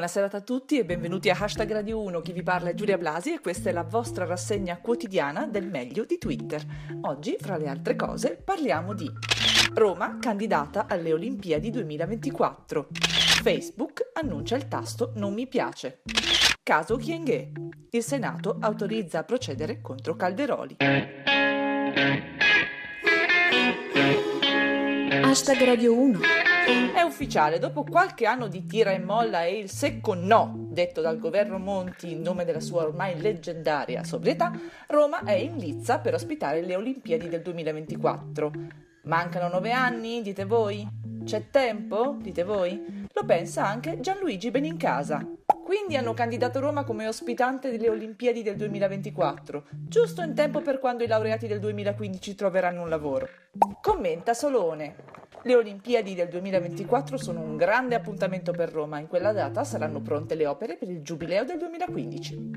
Buonasera a tutti e benvenuti a Hashtag Radio 1, chi vi parla è Giulia Blasi e questa è la vostra rassegna quotidiana del meglio di Twitter. Oggi, fra le altre cose, parliamo di Roma candidata alle Olimpiadi 2024. Facebook annuncia il tasto non mi piace. Caso Chienghe. Il Senato autorizza a procedere contro Calderoli. Hashtag Radio 1. È ufficiale, dopo qualche anno di tira e molla e il secco no detto dal governo Monti in nome della sua ormai leggendaria sobrietà, Roma è in lizza per ospitare le Olimpiadi del 2024. Mancano nove anni, dite voi? C'è tempo, dite voi? Lo pensa anche Gianluigi Benincasa. Quindi hanno candidato Roma come ospitante delle Olimpiadi del 2024, giusto in tempo per quando i laureati del 2015 troveranno un lavoro. Commenta Solone. Le Olimpiadi del 2024 sono un grande appuntamento per Roma. In quella data saranno pronte le opere per il giubileo del 2015.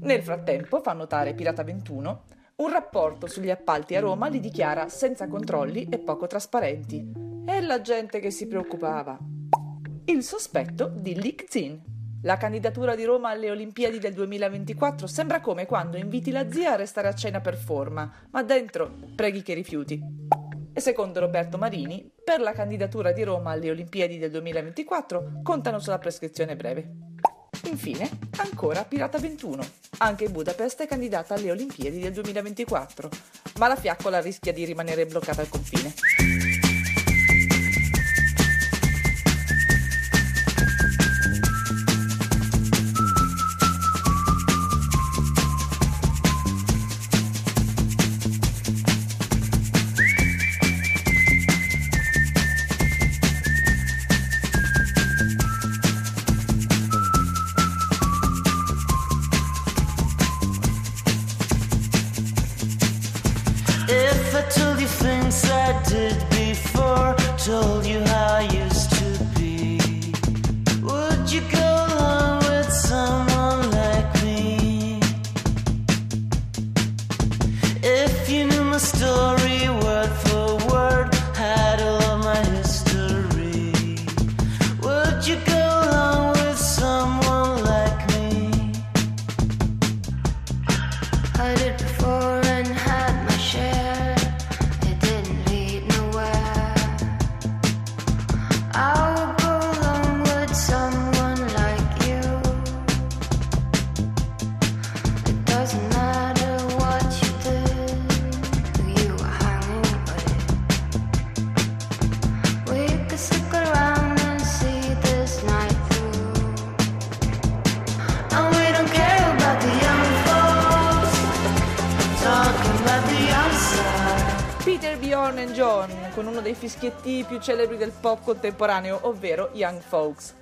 Nel frattempo, fa notare Pirata 21, un rapporto sugli appalti a Roma li dichiara senza controlli e poco trasparenti. E la gente che si preoccupava. Il sospetto di Lick Zin. La candidatura di Roma alle Olimpiadi del 2024 sembra come quando inviti la zia a restare a cena per forma, ma dentro preghi che rifiuti. E secondo Roberto Marini, per la candidatura di Roma alle Olimpiadi del 2024 contano sulla prescrizione breve. Infine, ancora Pirata 21. Anche Budapest è candidata alle Olimpiadi del 2024, ma la fiaccola rischia di rimanere bloccata al confine. Peter, Bjorn and John, con uno dei fischietti più celebri del pop contemporaneo, ovvero Young Folks.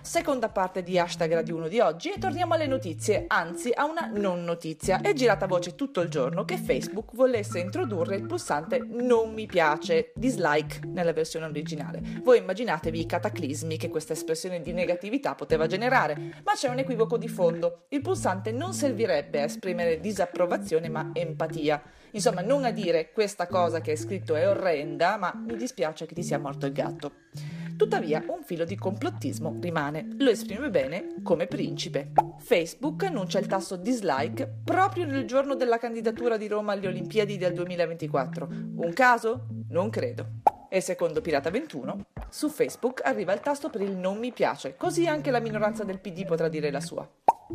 Seconda parte di Hashtag Radio 1 di oggi e torniamo alle notizie, anzi a una non notizia. È girata voce tutto il giorno che Facebook volesse introdurre il pulsante non mi piace, dislike nella versione originale. Voi immaginatevi i cataclismi che questa espressione di negatività poteva generare, ma c'è un equivoco di fondo. Il pulsante non servirebbe a esprimere disapprovazione ma empatia. Insomma, non a dire questa cosa che hai scritto è orrenda, ma mi dispiace che ti sia morto il gatto. Tuttavia, un filo di complottismo rimane. Lo esprime bene come principe. Facebook annuncia il tasto dislike proprio nel giorno della candidatura di Roma alle Olimpiadi del 2024. Un caso? Non credo. E secondo Pirata 21, su Facebook arriva il tasto per il non mi piace, così anche la minoranza del PD potrà dire la sua.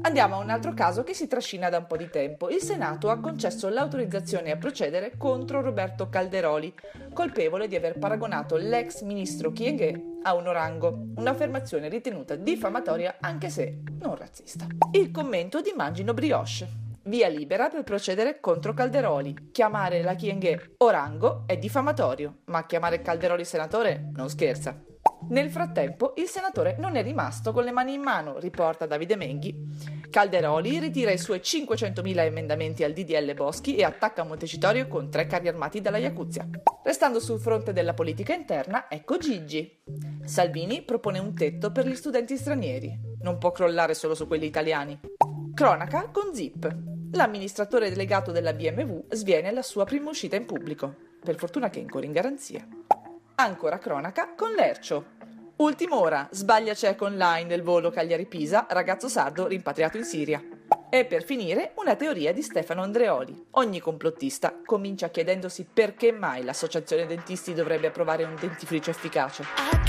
Andiamo a un altro caso che si trascina da un po' di tempo. Il Senato ha concesso l'autorizzazione a procedere contro Roberto Calderoli, colpevole di aver paragonato l'ex ministro Chienghe a un orango, un'affermazione ritenuta diffamatoria anche se non razzista. Il commento di Mangino Brioche. Via libera per procedere contro Calderoli. Chiamare la Chienghe orango è diffamatorio, ma chiamare Calderoli senatore non scherza. Nel frattempo, il senatore non è rimasto con le mani in mano, riporta Davide Menghi. Calderoli ritira i suoi 500.000 emendamenti al DDL Boschi e attacca Montecitorio con tre carri armati dalla Iacuzia. Restando sul fronte della politica interna, ecco Gigi. Salvini propone un tetto per gli studenti stranieri. Non può crollare solo su quelli italiani. Cronaca con Zip. L'amministratore delegato della BMW sviene la sua prima uscita in pubblico. Per fortuna che è ancora in garanzia. Ancora cronaca con Lercio. Ultima ora, sbaglia check online del volo Cagliari-Pisa, ragazzo sardo rimpatriato in Siria. E per finire, una teoria di Stefano Andreoli. Ogni complottista comincia chiedendosi perché mai l'associazione dentisti dovrebbe approvare un dentifricio efficace. I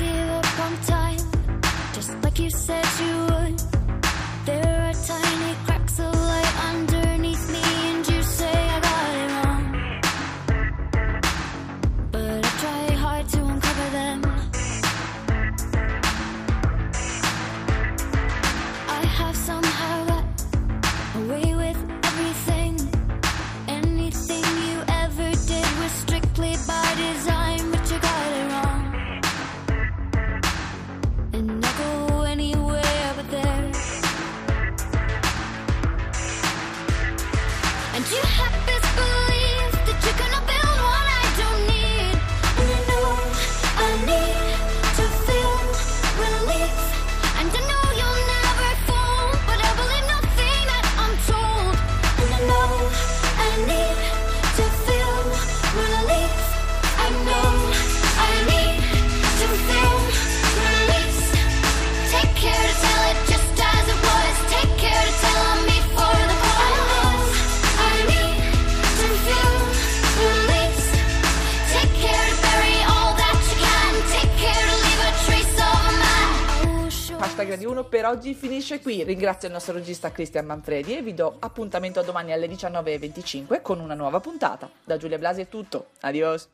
Hashtag Radio 1 per oggi finisce qui. Ringrazio il nostro regista Cristian Manfredi e vi do appuntamento a domani alle 19.25 con una nuova puntata. Da Giulia Blasi è tutto. Adios.